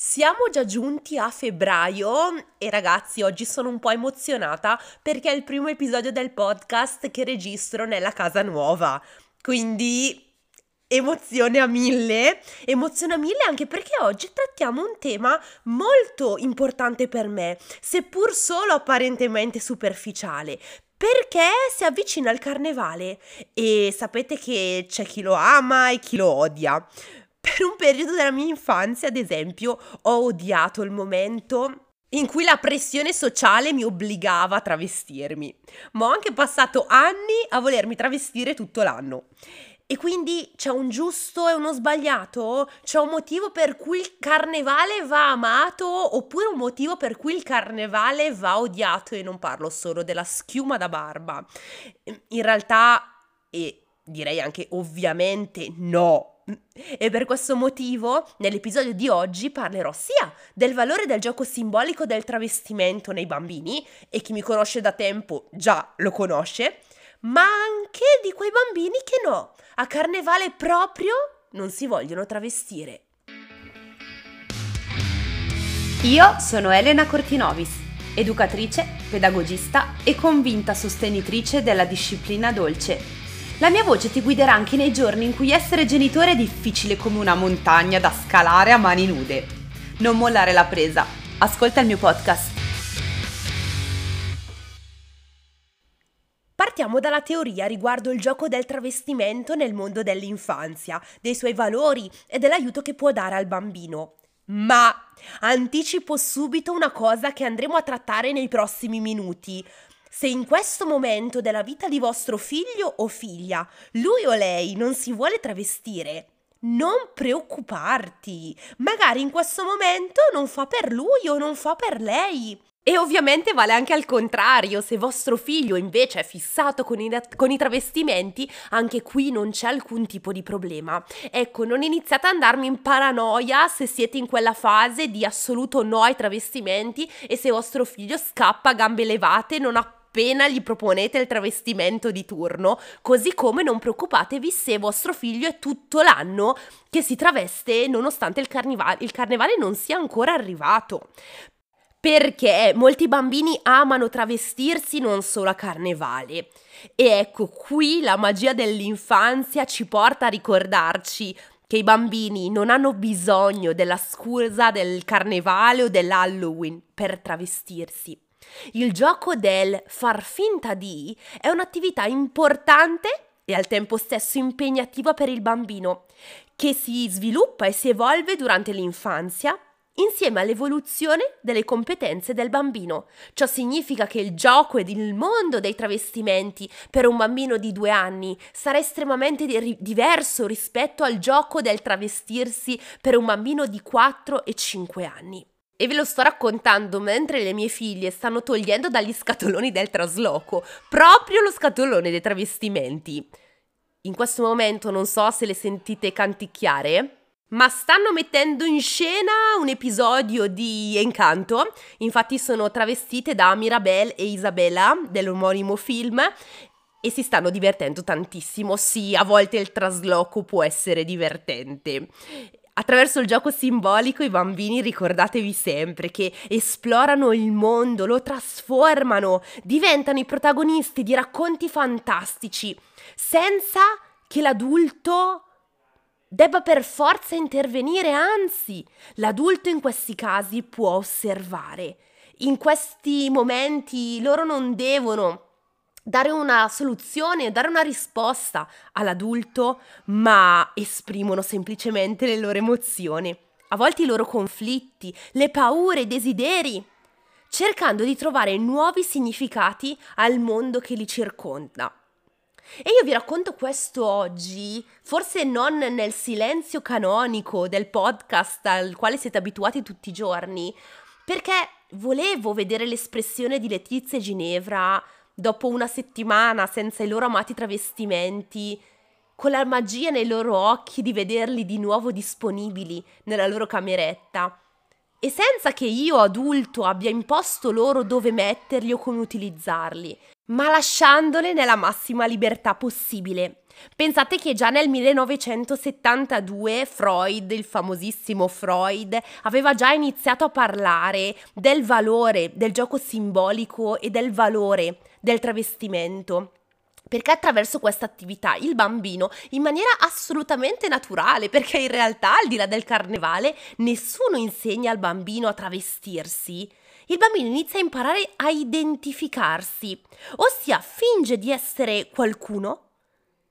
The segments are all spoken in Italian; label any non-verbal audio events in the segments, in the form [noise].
Siamo già giunti a febbraio e ragazzi oggi sono un po' emozionata perché è il primo episodio del podcast che registro nella casa nuova. Quindi emozione a mille, emozione a mille anche perché oggi trattiamo un tema molto importante per me, seppur solo apparentemente superficiale. Perché si avvicina il carnevale e sapete che c'è chi lo ama e chi lo odia. Per un periodo della mia infanzia, ad esempio, ho odiato il momento in cui la pressione sociale mi obbligava a travestirmi, ma ho anche passato anni a volermi travestire tutto l'anno. E quindi c'è un giusto e uno sbagliato? C'è un motivo per cui il carnevale va amato oppure un motivo per cui il carnevale va odiato? E non parlo solo della schiuma da barba. In realtà, e direi anche ovviamente no, e per questo motivo, nell'episodio di oggi parlerò sia del valore del gioco simbolico del travestimento nei bambini, e chi mi conosce da tempo già lo conosce, ma anche di quei bambini che no, a carnevale proprio non si vogliono travestire. Io sono Elena Cortinovis, educatrice, pedagogista e convinta sostenitrice della disciplina dolce la mia voce ti guiderà anche nei giorni in cui essere genitore è difficile come una montagna da scalare a mani nude. Non mollare la presa. Ascolta il mio podcast. Partiamo dalla teoria riguardo il gioco del travestimento nel mondo dell'infanzia, dei suoi valori e dell'aiuto che può dare al bambino. Ma anticipo subito una cosa che andremo a trattare nei prossimi minuti. Se in questo momento della vita di vostro figlio o figlia lui o lei non si vuole travestire, non preoccuparti. Magari in questo momento non fa per lui o non fa per lei. E ovviamente vale anche al contrario, se vostro figlio invece è fissato con i, con i, travestimenti, anche qui non c'è alcun tipo di problema. Ecco, non iniziate ad andarmi in paranoia se siete in quella fase di assoluto no ai travestimenti e se vostro figlio scappa a gambe levate, non ha appena gli proponete il travestimento di turno, così come non preoccupatevi se vostro figlio è tutto l'anno che si traveste nonostante il, carnivale, il carnevale non sia ancora arrivato. Perché molti bambini amano travestirsi non solo a carnevale. E ecco qui la magia dell'infanzia ci porta a ricordarci che i bambini non hanno bisogno della scusa del carnevale o dell'Halloween per travestirsi. Il gioco del far finta di è un'attività importante e al tempo stesso impegnativa per il bambino, che si sviluppa e si evolve durante l'infanzia insieme all'evoluzione delle competenze del bambino. Ciò significa che il gioco ed il mondo dei travestimenti per un bambino di due anni sarà estremamente di- diverso rispetto al gioco del travestirsi per un bambino di 4 e 5 anni. E ve lo sto raccontando mentre le mie figlie stanno togliendo dagli scatoloni del trasloco proprio lo scatolone dei travestimenti. In questo momento non so se le sentite canticchiare, ma stanno mettendo in scena un episodio di Encanto. Infatti sono travestite da Mirabelle e Isabella dell'omonimo film e si stanno divertendo tantissimo. Sì, a volte il trasloco può essere divertente. Attraverso il gioco simbolico i bambini ricordatevi sempre che esplorano il mondo, lo trasformano, diventano i protagonisti di racconti fantastici, senza che l'adulto debba per forza intervenire, anzi, l'adulto in questi casi può osservare. In questi momenti loro non devono dare una soluzione, dare una risposta all'adulto, ma esprimono semplicemente le loro emozioni, a volte i loro conflitti, le paure, i desideri, cercando di trovare nuovi significati al mondo che li circonda. E io vi racconto questo oggi, forse non nel silenzio canonico del podcast al quale siete abituati tutti i giorni, perché volevo vedere l'espressione di Letizia e Ginevra dopo una settimana senza i loro amati travestimenti, con la magia nei loro occhi di vederli di nuovo disponibili nella loro cameretta, e senza che io adulto abbia imposto loro dove metterli o come utilizzarli, ma lasciandole nella massima libertà possibile. Pensate che già nel 1972 Freud, il famosissimo Freud, aveva già iniziato a parlare del valore del gioco simbolico e del valore del travestimento. Perché attraverso questa attività il bambino, in maniera assolutamente naturale, perché in realtà al di là del carnevale nessuno insegna al bambino a travestirsi, il bambino inizia a imparare a identificarsi, ossia finge di essere qualcuno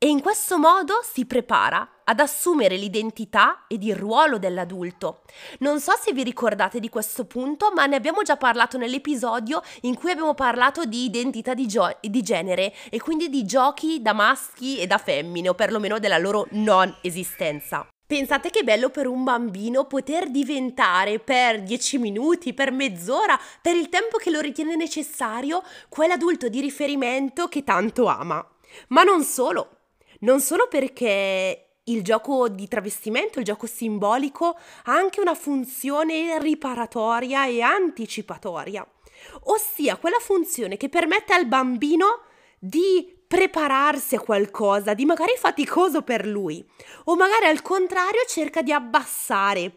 e in questo modo si prepara ad assumere l'identità ed il ruolo dell'adulto. Non so se vi ricordate di questo punto, ma ne abbiamo già parlato nell'episodio in cui abbiamo parlato di identità di, gio- di genere e quindi di giochi da maschi e da femmine, o perlomeno della loro non esistenza. Pensate che bello per un bambino poter diventare per 10 minuti, per mezz'ora, per il tempo che lo ritiene necessario, quell'adulto di riferimento che tanto ama. Ma non solo. Non solo perché il gioco di travestimento, il gioco simbolico, ha anche una funzione riparatoria e anticipatoria, ossia quella funzione che permette al bambino di prepararsi a qualcosa di magari faticoso per lui, o magari al contrario cerca di abbassare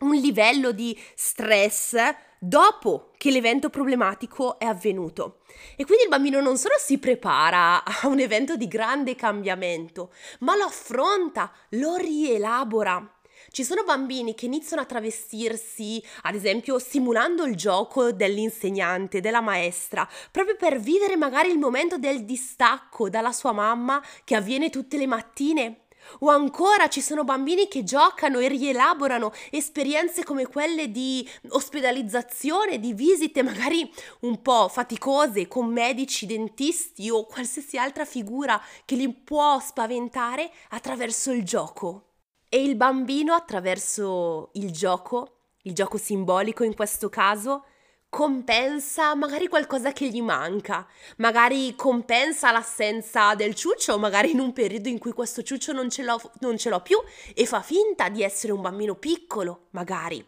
un livello di stress dopo che l'evento problematico è avvenuto. E quindi il bambino non solo si prepara a un evento di grande cambiamento, ma lo affronta, lo rielabora. Ci sono bambini che iniziano a travestirsi, ad esempio simulando il gioco dell'insegnante, della maestra, proprio per vivere magari il momento del distacco dalla sua mamma che avviene tutte le mattine o ancora ci sono bambini che giocano e rielaborano esperienze come quelle di ospedalizzazione, di visite magari un po' faticose con medici, dentisti o qualsiasi altra figura che li può spaventare attraverso il gioco. E il bambino attraverso il gioco, il gioco simbolico in questo caso, compensa magari qualcosa che gli manca, magari compensa l'assenza del ciuccio, magari in un periodo in cui questo ciuccio non ce l'ho, non ce l'ho più e fa finta di essere un bambino piccolo, magari.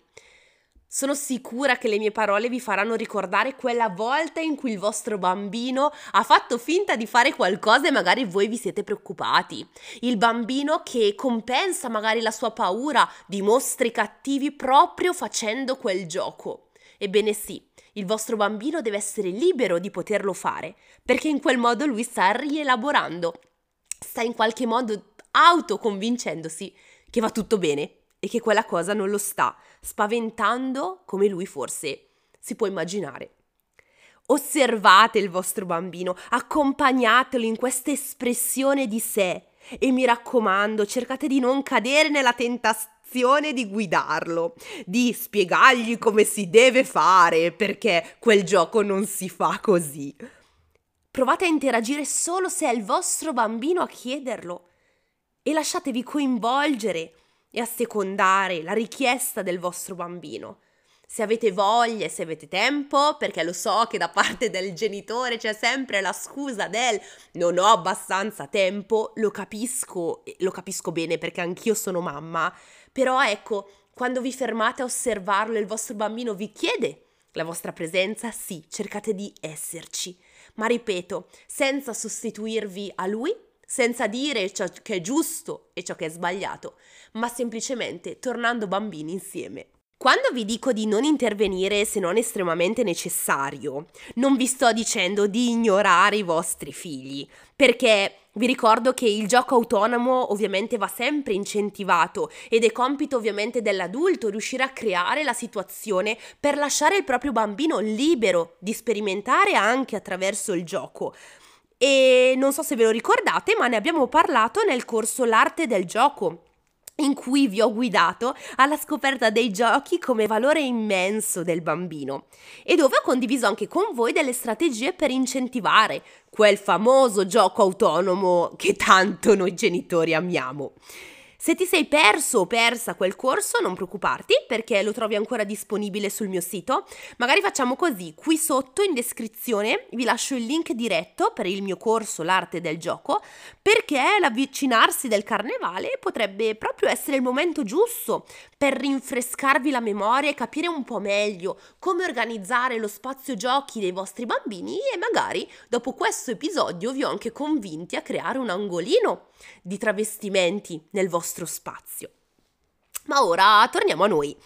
Sono sicura che le mie parole vi faranno ricordare quella volta in cui il vostro bambino ha fatto finta di fare qualcosa e magari voi vi siete preoccupati. Il bambino che compensa magari la sua paura di mostri cattivi proprio facendo quel gioco. Ebbene sì, il vostro bambino deve essere libero di poterlo fare, perché in quel modo lui sta rielaborando, sta in qualche modo autoconvincendosi che va tutto bene e che quella cosa non lo sta spaventando come lui forse si può immaginare. Osservate il vostro bambino, accompagnatelo in questa espressione di sé e mi raccomando, cercate di non cadere nella tentazione di guidarlo, di spiegargli come si deve fare, perché quel gioco non si fa così. Provate a interagire solo se è il vostro bambino a chiederlo e lasciatevi coinvolgere e assecondare la richiesta del vostro bambino. Se avete voglia se avete tempo, perché lo so che da parte del genitore c'è sempre la scusa del non ho abbastanza tempo, lo capisco, lo capisco bene perché anch'io sono mamma, però ecco, quando vi fermate a osservarlo e il vostro bambino vi chiede la vostra presenza, sì, cercate di esserci. Ma ripeto, senza sostituirvi a lui, senza dire ciò che è giusto e ciò che è sbagliato, ma semplicemente tornando bambini insieme. Quando vi dico di non intervenire se non estremamente necessario, non vi sto dicendo di ignorare i vostri figli, perché vi ricordo che il gioco autonomo ovviamente va sempre incentivato ed è compito ovviamente dell'adulto riuscire a creare la situazione per lasciare il proprio bambino libero di sperimentare anche attraverso il gioco. E non so se ve lo ricordate, ma ne abbiamo parlato nel corso L'arte del gioco in cui vi ho guidato alla scoperta dei giochi come valore immenso del bambino e dove ho condiviso anche con voi delle strategie per incentivare quel famoso gioco autonomo che tanto noi genitori amiamo. Se ti sei perso o persa quel corso, non preoccuparti perché lo trovi ancora disponibile sul mio sito. Magari facciamo così, qui sotto in descrizione vi lascio il link diretto per il mio corso L'arte del gioco, perché l'avvicinarsi del carnevale potrebbe proprio essere il momento giusto per rinfrescarvi la memoria e capire un po' meglio come organizzare lo spazio giochi dei vostri bambini e magari dopo questo episodio vi ho anche convinti a creare un angolino di travestimenti nel vostro spazio. Ma ora torniamo a noi.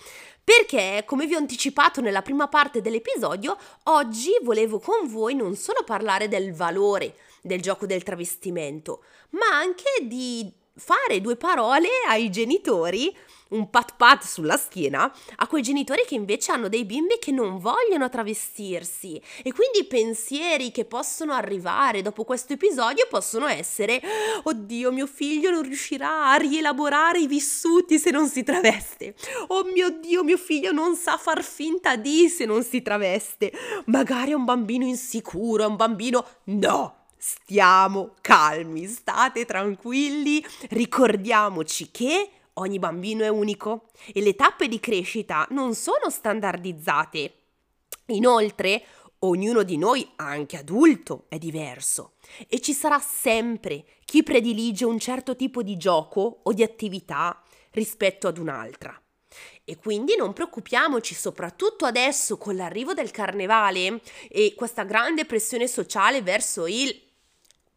Perché, come vi ho anticipato nella prima parte dell'episodio, oggi volevo con voi non solo parlare del valore del gioco del travestimento, ma anche di fare due parole ai genitori un pat pat sulla schiena a quei genitori che invece hanno dei bimbi che non vogliono travestirsi. E quindi i pensieri che possono arrivare dopo questo episodio possono essere oddio mio figlio non riuscirà a rielaborare i vissuti se non si traveste. Oh mio dio mio figlio non sa far finta di se non si traveste. Magari è un bambino insicuro è un bambino no Stiamo calmi, state tranquilli, ricordiamoci che Ogni bambino è unico e le tappe di crescita non sono standardizzate. Inoltre, ognuno di noi, anche adulto, è diverso e ci sarà sempre chi predilige un certo tipo di gioco o di attività rispetto ad un'altra. E quindi non preoccupiamoci, soprattutto adesso con l'arrivo del carnevale e questa grande pressione sociale verso il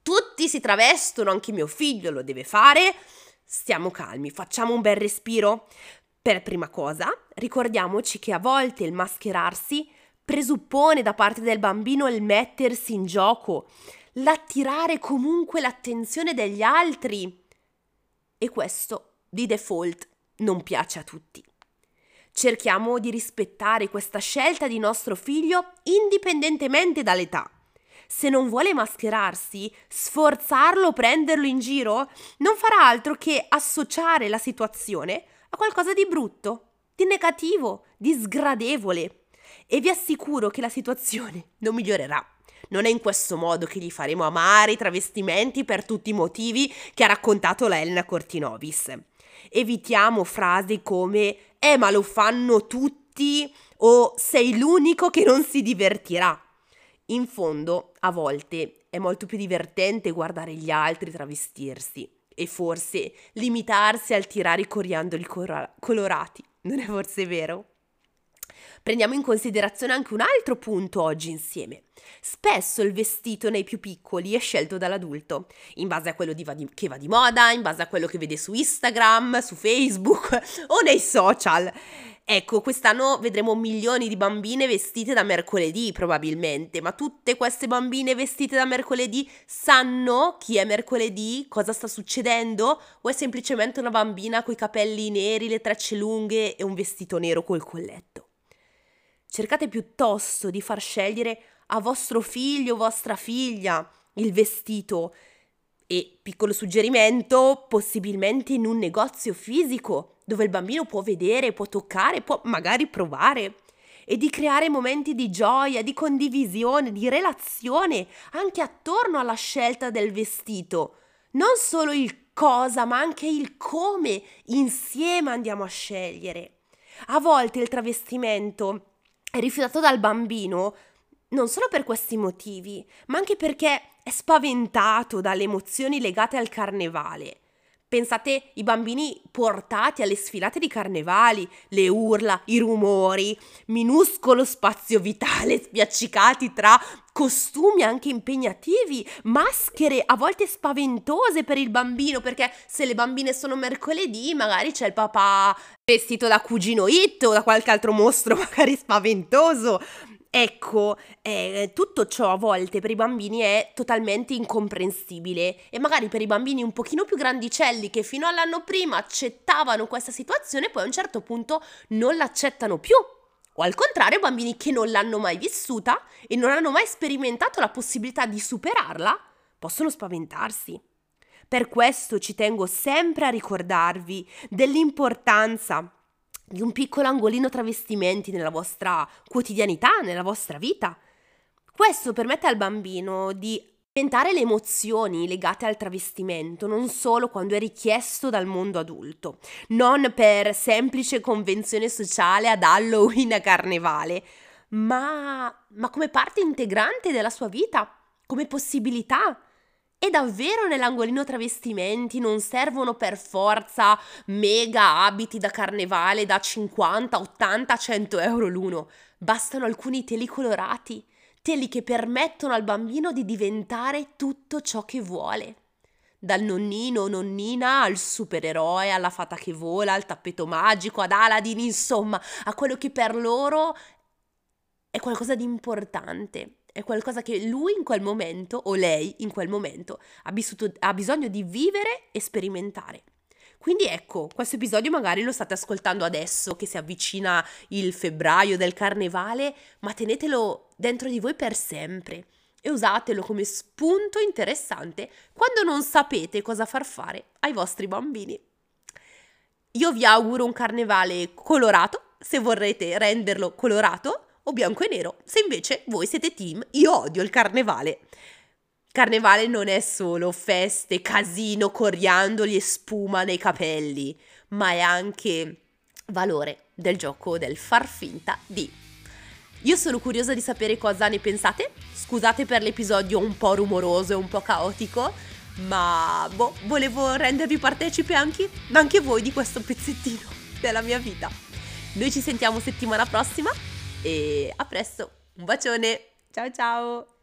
tutti si travestono, anche mio figlio lo deve fare, Stiamo calmi, facciamo un bel respiro. Per prima cosa, ricordiamoci che a volte il mascherarsi presuppone da parte del bambino il mettersi in gioco, l'attirare comunque l'attenzione degli altri. E questo, di default, non piace a tutti. Cerchiamo di rispettare questa scelta di nostro figlio indipendentemente dall'età se non vuole mascherarsi, sforzarlo, prenderlo in giro, non farà altro che associare la situazione a qualcosa di brutto, di negativo, di sgradevole. E vi assicuro che la situazione [laughs] non migliorerà. Non è in questo modo che gli faremo amare i travestimenti per tutti i motivi che ha raccontato la Elena Cortinovis. Evitiamo frasi come eh ma lo fanno tutti o sei l'unico che non si divertirà. In fondo, a volte è molto più divertente guardare gli altri travestirsi e forse limitarsi al tirare i coriandoli cor- colorati. Non è forse vero? Prendiamo in considerazione anche un altro punto oggi insieme. Spesso il vestito nei più piccoli è scelto dall'adulto, in base a quello va di, che va di moda, in base a quello che vede su Instagram, su Facebook [laughs] o nei social. Ecco, quest'anno vedremo milioni di bambine vestite da mercoledì probabilmente, ma tutte queste bambine vestite da mercoledì sanno chi è mercoledì, cosa sta succedendo o è semplicemente una bambina coi capelli neri, le trecce lunghe e un vestito nero col colletto? Cercate piuttosto di far scegliere a vostro figlio o vostra figlia il vestito e, piccolo suggerimento, possibilmente in un negozio fisico dove il bambino può vedere, può toccare, può magari provare e di creare momenti di gioia, di condivisione, di relazione anche attorno alla scelta del vestito. Non solo il cosa, ma anche il come insieme andiamo a scegliere. A volte il travestimento rifiutato dal bambino non solo per questi motivi, ma anche perché è spaventato dalle emozioni legate al carnevale. Pensate i bambini portati alle sfilate di carnevali, le urla, i rumori, minuscolo spazio vitale [laughs] spiaccicati tra costumi anche impegnativi, maschere a volte spaventose per il bambino, perché se le bambine sono mercoledì magari c'è il papà vestito da cugino It o da qualche altro mostro [laughs] magari spaventoso. Ecco, eh, tutto ciò a volte per i bambini è totalmente incomprensibile e magari per i bambini un pochino più grandicelli che fino all'anno prima accettavano questa situazione poi a un certo punto non l'accettano più. O al contrario, bambini che non l'hanno mai vissuta e non hanno mai sperimentato la possibilità di superarla, possono spaventarsi. Per questo ci tengo sempre a ricordarvi dell'importanza di un piccolo angolino travestimenti nella vostra quotidianità, nella vostra vita. Questo permette al bambino di sperimentare le emozioni legate al travestimento, non solo quando è richiesto dal mondo adulto, non per semplice convenzione sociale ad Halloween a carnevale, ma, ma come parte integrante della sua vita, come possibilità E davvero nell'angolino travestimenti non servono per forza mega abiti da carnevale da 50, 80, 100 euro l'uno. Bastano alcuni teli colorati, teli che permettono al bambino di diventare tutto ciò che vuole. Dal nonnino o nonnina al supereroe, alla fata che vola, al tappeto magico, ad Aladdin, insomma, a quello che per loro è qualcosa di importante è qualcosa che lui in quel momento o lei in quel momento ha, vissuto, ha bisogno di vivere e sperimentare. Quindi ecco, questo episodio magari lo state ascoltando adesso che si avvicina il febbraio del carnevale, ma tenetelo dentro di voi per sempre e usatelo come spunto interessante quando non sapete cosa far fare ai vostri bambini. Io vi auguro un carnevale colorato, se vorrete renderlo colorato, o bianco e nero, se invece voi siete team io odio il carnevale. Carnevale non è solo feste, casino, coriandoli e spuma nei capelli, ma è anche valore del gioco del far finta di. Io sono curiosa di sapere cosa ne pensate. Scusate per l'episodio un po' rumoroso e un po' caotico, ma boh, volevo rendervi partecipe anche, anche voi di questo pezzettino [laughs] della mia vita. Noi ci sentiamo settimana prossima e a presto. Un bacione. Ciao ciao.